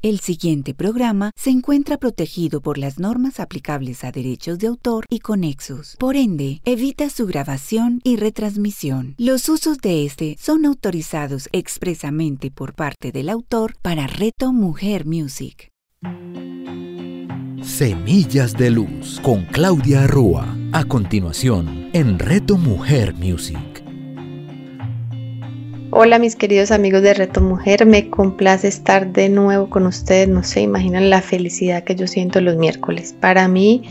El siguiente programa se encuentra protegido por las normas aplicables a derechos de autor y conexos. Por ende, evita su grabación y retransmisión. Los usos de este son autorizados expresamente por parte del autor para Reto Mujer Music. Semillas de Luz con Claudia Rúa. A continuación, en Reto Mujer Music. Hola mis queridos amigos de Reto Mujer, me complace estar de nuevo con ustedes, no se imaginan la felicidad que yo siento los miércoles. Para mí,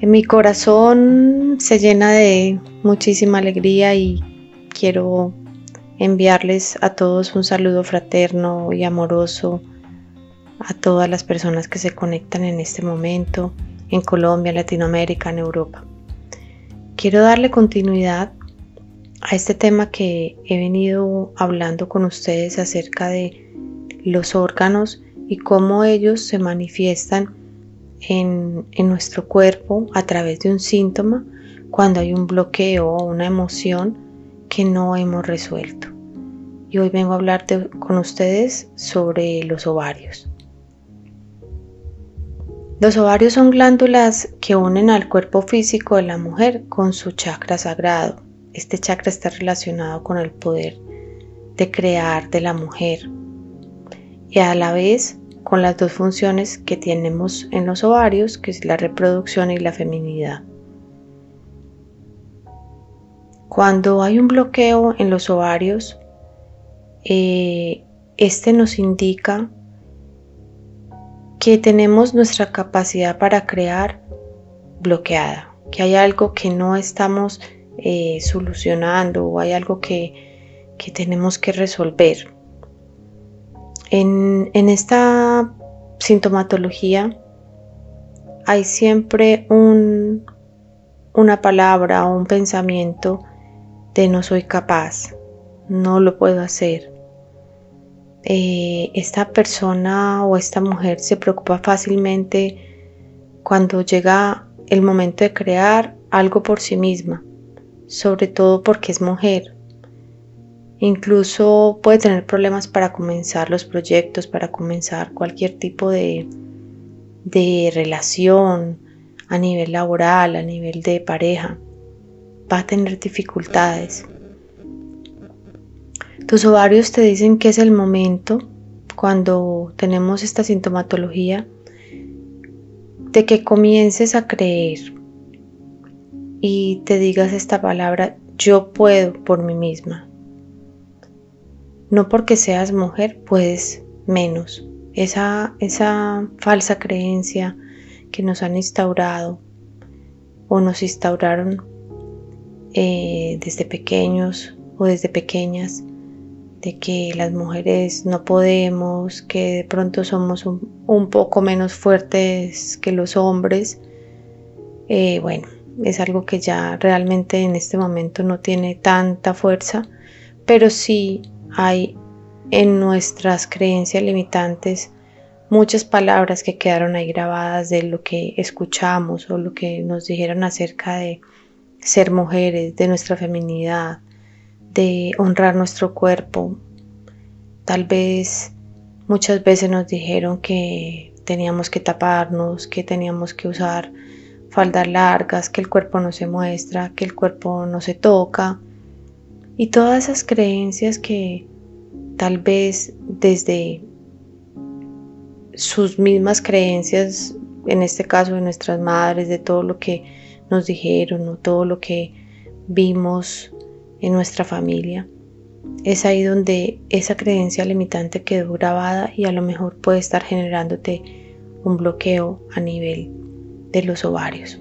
mi corazón se llena de muchísima alegría y quiero enviarles a todos un saludo fraterno y amoroso a todas las personas que se conectan en este momento en Colombia, Latinoamérica, en Europa. Quiero darle continuidad a este tema que he venido hablando con ustedes acerca de los órganos y cómo ellos se manifiestan en, nuestro cuerpo a través de un síntoma cuando hay un bloqueo o una emoción que no hemos resuelto. Y hoy vengo a hablar con ustedes sobre los ovarios. Los ovarios son glándulas que unen al cuerpo físico de la mujer con su chakra sagrado, este chakra está relacionado con el poder de crear de la mujer y a la vez con las dos funciones que tenemos en los ovarios, que es la reproducción y la feminidad. Cuando hay un bloqueo en los ovarios, eh, este nos indica que tenemos nuestra capacidad para crear bloqueada, que hay algo que no estamos eh, solucionando o hay algo que, tenemos que resolver. En, esta sintomatología hay siempre un, una palabra o un pensamiento de no soy capaz, no lo puedo hacer. Eh, esta persona o esta mujer se preocupa fácilmente cuando llega el momento de crear algo por sí misma sobre todo porque es mujer. Incluso puede tener problemas para comenzar los proyectos, para comenzar cualquier tipo de, de relación a nivel laboral, a nivel de pareja. Va a tener dificultades. Tus ovarios te dicen que es el momento, cuando tenemos esta sintomatología, de que comiences a creer, y te digas esta palabra, yo puedo por mí misma. No porque seas mujer puedes menos. Esa, esa falsa creencia que nos han instaurado o nos instauraron eh, desde pequeños o desde pequeñas de que las mujeres no podemos, que de pronto somos un, poco menos fuertes que los hombres. Eh, bueno, es algo que ya realmente en este momento no tiene tanta fuerza, pero sí hay en nuestras creencias limitantes muchas palabras que quedaron ahí grabadas de lo que escuchamos o lo que nos dijeron acerca de ser mujeres, de nuestra feminidad, de honrar nuestro cuerpo. Tal vez muchas veces nos dijeron que teníamos que taparnos, que teníamos que usar faldas largas, que el cuerpo no se muestra, que el cuerpo no se toca. Y todas esas creencias que tal vez desde sus mismas creencias, en este caso de nuestras madres, de todo lo que nos dijeron o todo lo que vimos en nuestra familia, es ahí donde esa creencia limitante quedó grabada y a lo mejor puede estar generándote un bloqueo a nivel de los ovarios.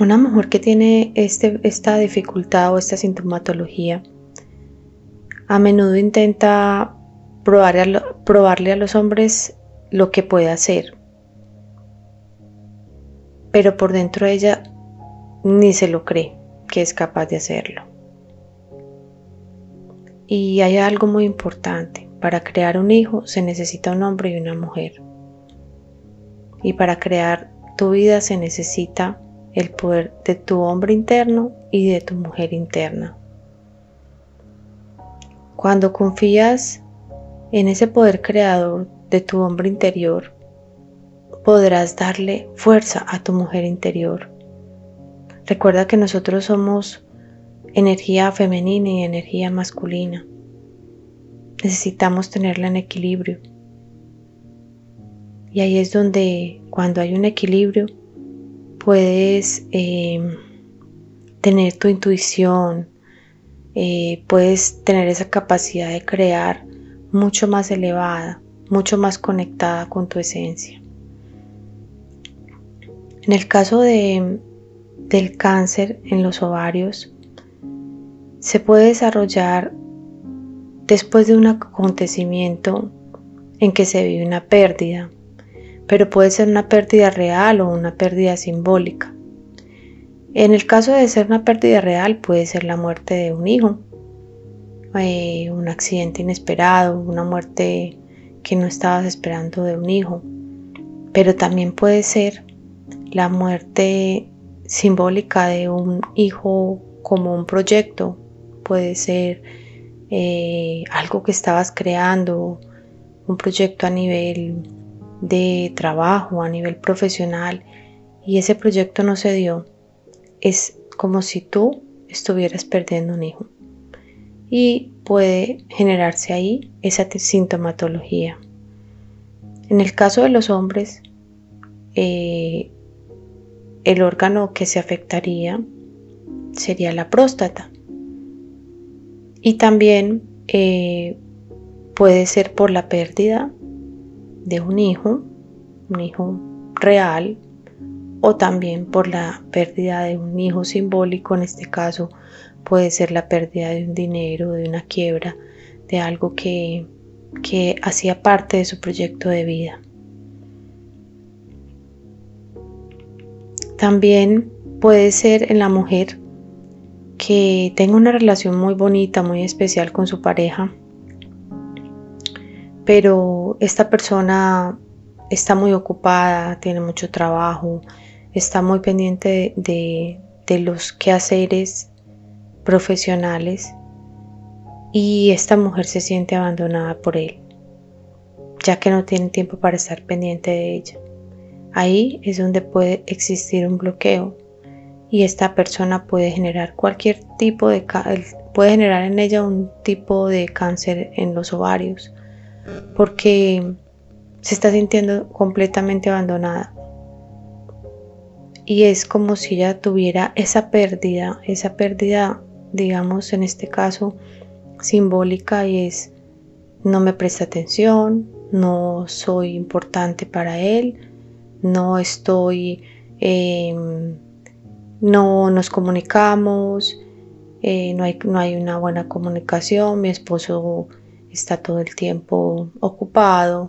Una mujer que tiene este, esta dificultad o esta sintomatología a menudo intenta probarle a los hombres lo que puede hacer, pero por dentro de ella ni se lo cree que es capaz de hacerlo. Y hay algo muy importante, para crear un hijo se necesita un hombre y una mujer y para crear tu vida se necesita el poder de tu hombre interno y de tu mujer interna. Cuando confías en ese poder creador de tu hombre interior, podrás darle fuerza a tu mujer interior. Recuerda que nosotros somos energía femenina y energía masculina. Necesitamos tenerla en equilibrio. Y ahí es donde cuando hay un equilibrio puedes eh, tener tu intuición, eh, puedes tener esa capacidad de crear mucho más elevada, mucho más conectada con tu esencia. En el caso de, del cáncer en los ovarios, se puede desarrollar después de un acontecimiento en que se vive una pérdida, pero puede ser una pérdida real o una pérdida simbólica. En el caso de ser una pérdida real puede ser la muerte de un hijo, eh, un accidente inesperado, una muerte que no estabas esperando de un hijo, pero también puede ser la muerte simbólica de un hijo como un proyecto, puede ser eh, algo que estabas creando, un proyecto a nivel de trabajo, a nivel profesional, y ese proyecto no se dio. Es como si tú estuvieras perdiendo un hijo. Y puede generarse ahí esa sintomatología. En el caso de los hombres, eh, el órgano que se afectaría sería la próstata. Y también eh, puede ser por la pérdida de un hijo, un hijo real, o también por la pérdida de un hijo simbólico, en este caso puede ser la pérdida de un dinero, de una quiebra, de algo que, que hacía parte de su proyecto de vida. También puede ser en la mujer que tenga una relación muy bonita, muy especial con su pareja, pero esta persona está muy ocupada, tiene mucho trabajo, está muy pendiente de, los quehaceres profesionales y esta mujer se siente abandonada por él, ya que no tiene tiempo para estar pendiente de ella. Ahí es donde puede existir un bloqueo y esta persona puede generar cualquier tipo de puede generar en ella un tipo de cáncer en los ovarios porque se está sintiendo completamente abandonada. Y es como si ella tuviera esa pérdida esa pérdida digamos en este caso simbólica y es no me presta atención no soy importante para él no estoy em, no nos comunicamos, eh, no, hay, no hay una buena comunicación, mi esposo está todo el tiempo ocupado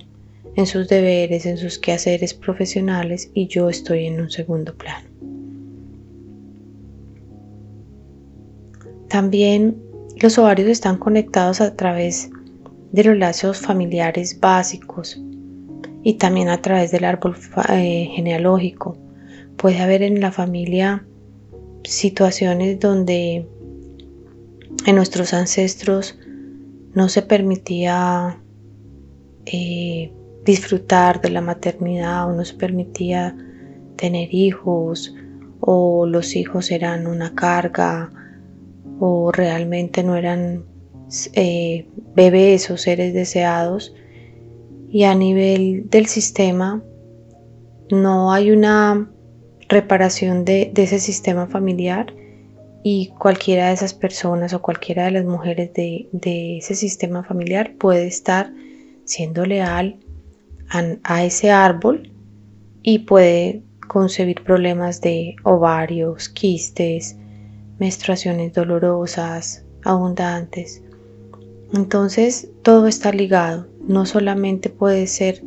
en sus deberes, en sus quehaceres profesionales y yo estoy en un segundo plano. También los ovarios están conectados a través de los lazos familiares básicos y también a través del árbol eh, genealógico. Puede haber en la familia situaciones donde en nuestros ancestros no se permitía eh, disfrutar de la maternidad o no se permitía tener hijos o los hijos eran una carga o realmente no eran eh, bebés o seres deseados. Y a nivel del sistema no hay una reparación de, ese sistema familiar y cualquiera de esas personas o cualquiera de las mujeres de, ese sistema familiar puede estar siendo leal a, ese árbol y puede concebir problemas de ovarios, quistes, menstruaciones dolorosas, abundantes. Entonces todo está ligado, no solamente puede ser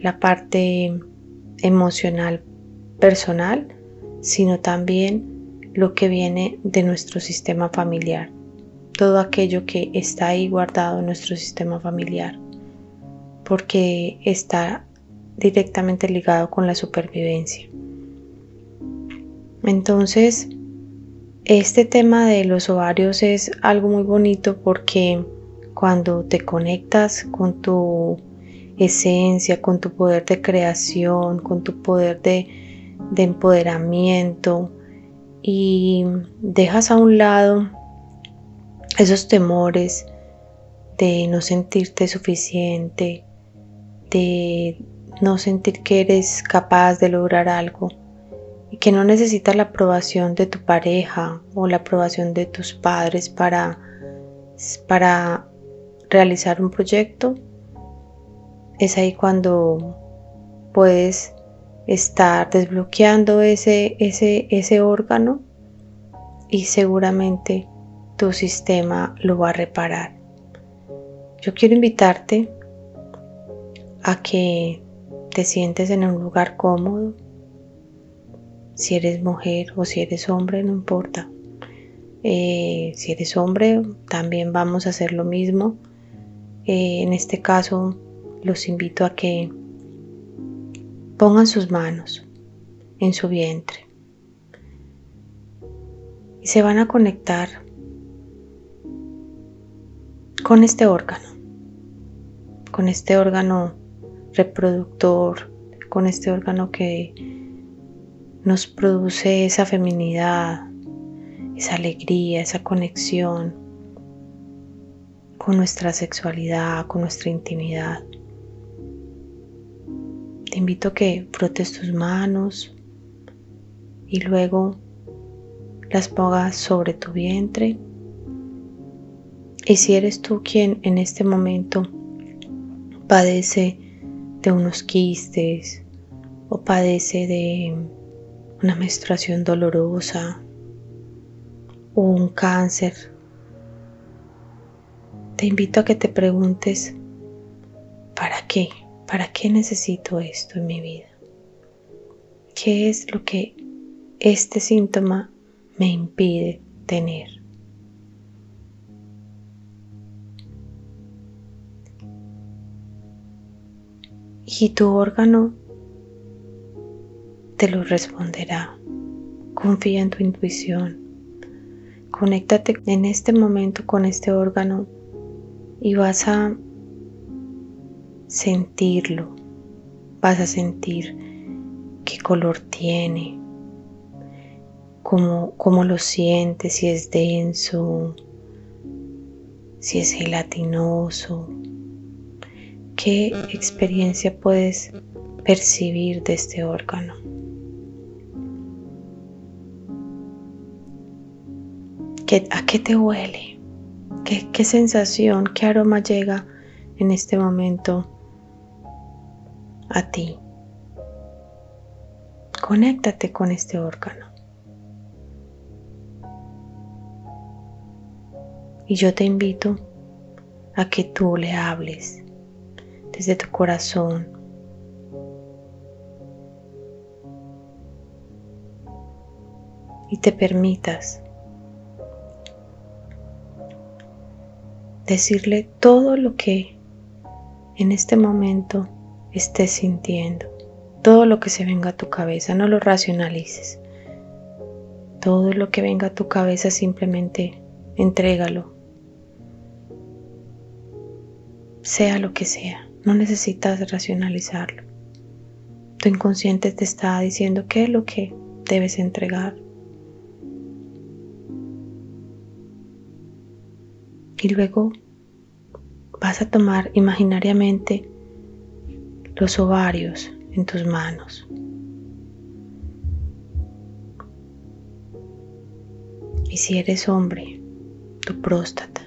la parte emocional personal, sino también lo que viene de nuestro sistema familiar, todo aquello que está ahí guardado en nuestro sistema familiar, porque está directamente ligado con la supervivencia. Entonces, este tema de los ovarios es algo muy bonito porque cuando te conectas con tu esencia, con tu poder de creación, con tu poder de, de empoderamiento y dejas a un lado esos temores de no sentirte suficiente, de no sentir que eres capaz de lograr algo y que no necesitas la aprobación de tu pareja o la aprobación de tus padres para, para realizar un proyecto, es ahí cuando puedes estar desbloqueando ese, ese, ese órgano y seguramente tu sistema lo va a reparar. Yo quiero invitarte a que te sientes en un lugar cómodo. Si eres mujer o si eres hombre, no importa. Eh, si eres hombre, también vamos a hacer lo mismo. Eh, en este caso, los invito a que pongan sus manos en su vientre y se van a conectar con este órgano, con este órgano reproductor, con este órgano que nos produce esa feminidad, esa alegría, esa conexión con nuestra sexualidad, con nuestra intimidad. Invito a que frotes tus manos y luego las pongas sobre tu vientre. Y si eres tú quien en este momento padece de unos quistes o padece de una menstruación dolorosa o un cáncer, te invito a que te preguntes, ¿para qué? ¿Para qué necesito esto en mi vida? ¿Qué es lo que este síntoma me impide tener? y tu órgano te lo responderá. Confía en tu intuición. Conéctate en este momento con este órgano y vas a sentirlo. Vas a sentir qué color tiene, cómo, cómo lo sientes, si es denso, si es gelatinoso, ¿Qué experiencia puedes percibir de este órgano? ¿A qué te huele? ¿Qué, ¿Qué sensación, qué aroma llega en este momento a ti? Conéctate con este órgano. Y yo te invito a que tú le hables desde tu corazón. Y te permitas decirle todo lo que en este momento estés sintiendo, todo lo que se venga a tu cabeza, no lo racionalices. Todo lo que venga a tu cabeza simplemente entrégalo, sea lo que sea. No necesitas racionalizarlo. Tu inconsciente te está diciendo qué es lo que debes entregar. Y luego vas a tomar imaginariamente los ovarios en tus manos. Y si eres hombre, tu próstata.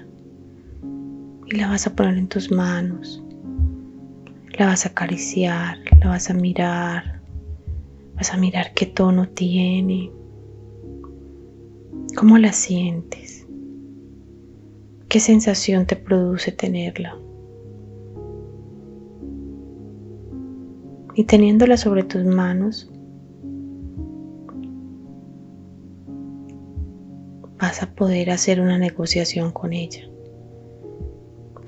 Y la vas a poner en tus manos la vas a acariciar, la vas a mirar, vas a mirar qué tono tiene, cómo la sientes, qué sensación te produce tenerla. Y teniéndola sobre tus manos, vas a poder hacer una negociación con ella,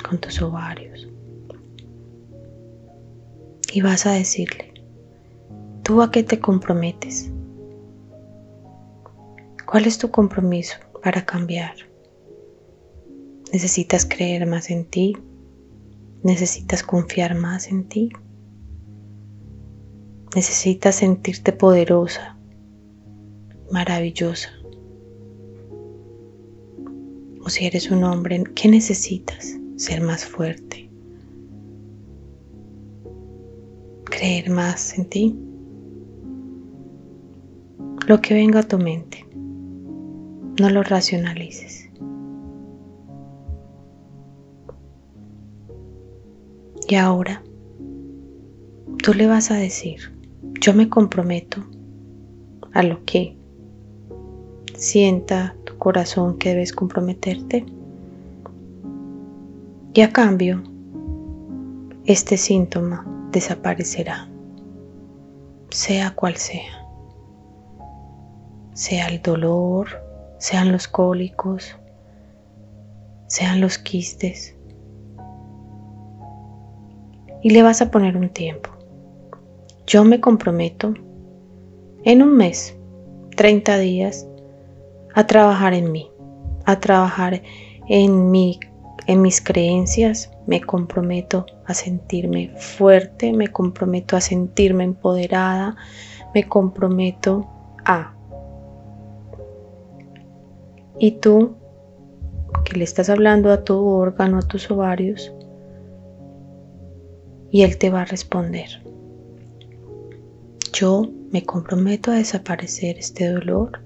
con tus ovarios y vas a decirle, ¿tú a qué te comprometes? ¿Cuál es tu compromiso para cambiar? Necesitas creer más en ti. Necesitas confiar más en ti. Necesitas sentirte poderosa, maravillosa. O si eres un hombre, ¿qué necesitas? Ser más fuerte. Creer más en ti. Lo que venga a tu mente, no lo racionalices. Y ahora, tú le vas a decir, yo me comprometo a lo que sienta tu corazón que debes comprometerte. Y a cambio, este síntoma desaparecerá, sea cual sea. Sea el dolor, sean los cólicos, sean los quistes, y le vas a poner un tiempo. Yo me comprometo en un mes, 30 días, a trabajar en mí, a trabajar en, mi, en mis creencias, me comprometo a sentirme fuerte, me comprometo a sentirme empoderada, me comprometo a. Y tú, que le estás hablando a tu órgano, a tus ovarios, y Él te va a responder. Yo me comprometo a desaparecer este dolor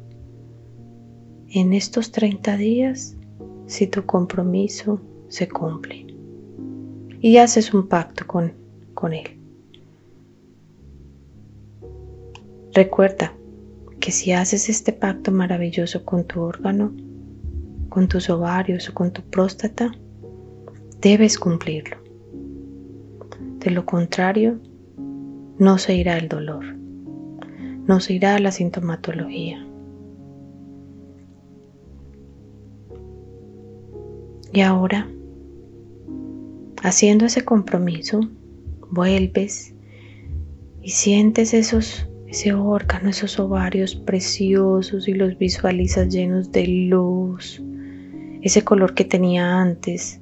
en estos 30 días si tu compromiso se cumple. Y haces un pacto con, con Él. Recuerda que si haces este pacto maravilloso con tu órgano, con tus ovarios o con tu próstata, debes cumplirlo. De lo contrario, no se irá el dolor, no se irá la sintomatología. Y ahora, haciendo ese compromiso, vuelves y sientes esos, ese órgano, esos ovarios preciosos y los visualizas llenos de luz. Ese color que tenía antes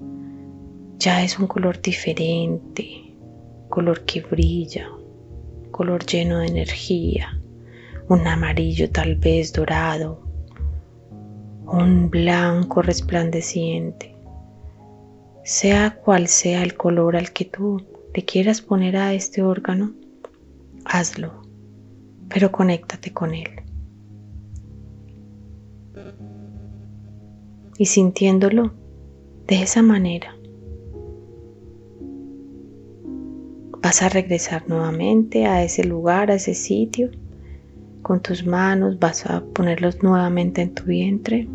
ya es un color diferente color que brilla, color lleno de energía, un amarillo tal vez dorado, un blanco resplandeciente. Sea cual sea el color al que tú le quieras poner a este órgano, hazlo, pero conéctate con él. Y sintiéndolo de esa manera, Vas a regresar nuevamente a ese lugar, a ese sitio. Con tus manos vas a ponerlos nuevamente en tu vientre.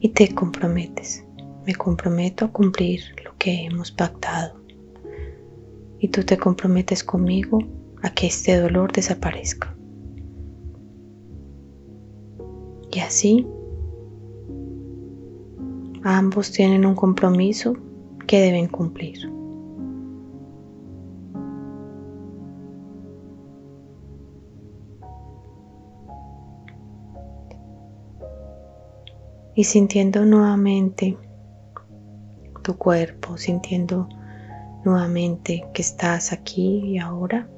Y te comprometes. Me comprometo a cumplir lo que hemos pactado. Y tú te comprometes conmigo a que este dolor desaparezca. Y así Ambos tienen un compromiso que deben cumplir. Y sintiendo nuevamente tu cuerpo, sintiendo nuevamente que estás aquí y ahora,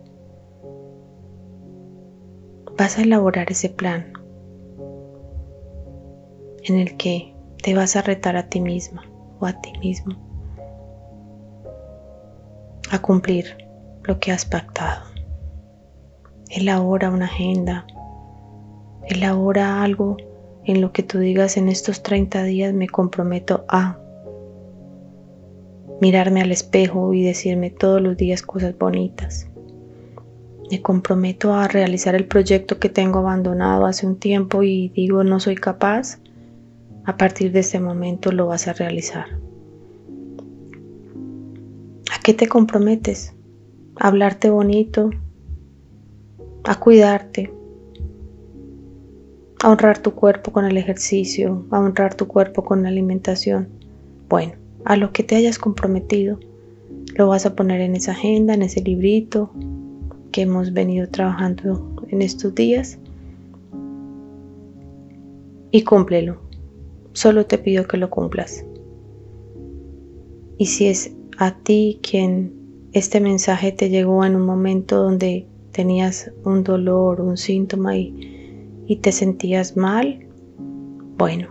vas a elaborar ese plan en el que te vas a retar a ti misma o a ti mismo a cumplir lo que has pactado. Elabora una agenda, elabora algo en lo que tú digas en estos 30 días me comprometo a mirarme al espejo y decirme todos los días cosas bonitas. Me comprometo a realizar el proyecto que tengo abandonado hace un tiempo y digo no soy capaz a partir de este momento lo vas a realizar. ¿A qué te comprometes? A hablarte bonito, a cuidarte, a honrar tu cuerpo con el ejercicio, a honrar tu cuerpo con la alimentación. Bueno, a lo que te hayas comprometido, lo vas a poner en esa agenda, en ese librito que hemos venido trabajando en estos días y cúmplelo. Solo te pido que lo cumplas. Y si es a ti quien este mensaje te llegó en un momento donde tenías un dolor, un síntoma y, y te sentías mal, bueno,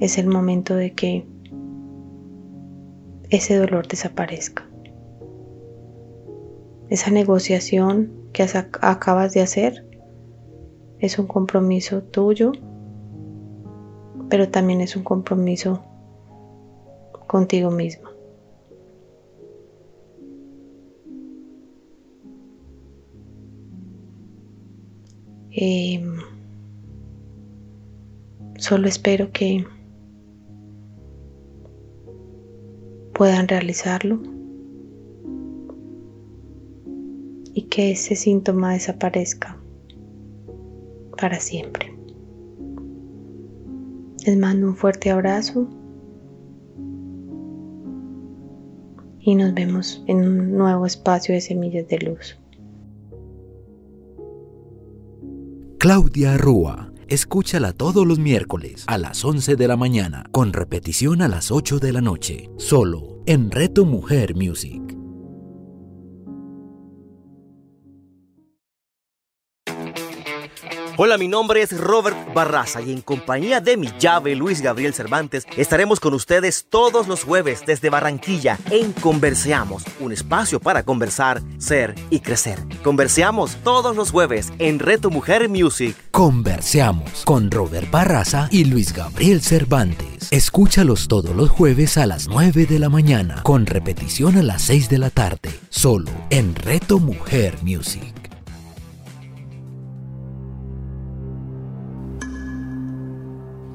es el momento de que ese dolor desaparezca. Esa negociación que acabas de hacer es un compromiso tuyo, pero también es un compromiso contigo mismo. Em, solo espero que puedan realizarlo y que ese síntoma desaparezca para siempre. Les mando un fuerte abrazo y nos vemos en un nuevo espacio de semillas de luz. Claudia Rúa. Escúchala todos los miércoles a las 11 de la mañana, con repetición a las 8 de la noche, solo en Reto Mujer Music. Hola, mi nombre es Robert Barraza y en compañía de mi llave Luis Gabriel Cervantes estaremos con ustedes todos los jueves desde Barranquilla en Converseamos, un espacio para conversar, ser y crecer. Converseamos todos los jueves en Reto Mujer Music. Converseamos con Robert Barraza y Luis Gabriel Cervantes. Escúchalos todos los jueves a las 9 de la mañana, con repetición a las 6 de la tarde, solo en Reto Mujer Music.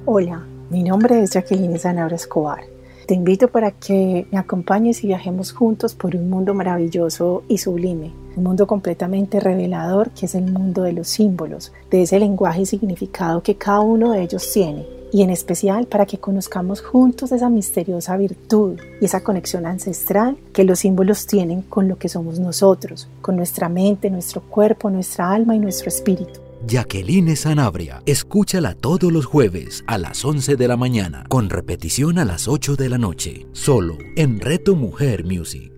Hola, mi nombre es Jacqueline Zanabra Escobar. Te invito para que me acompañes y viajemos juntos por un mundo maravilloso y sublime, un mundo completamente revelador que es el mundo de los símbolos, de ese lenguaje y significado que cada uno de ellos tiene, y en especial para que conozcamos juntos esa misteriosa virtud y esa conexión ancestral que los símbolos tienen con lo que somos nosotros, con nuestra mente, nuestro cuerpo, nuestra alma y nuestro espíritu. Jacqueline Sanabria. Escúchala todos los jueves a las 11 de la mañana, con repetición a las 8 de la noche, solo en Reto Mujer Music.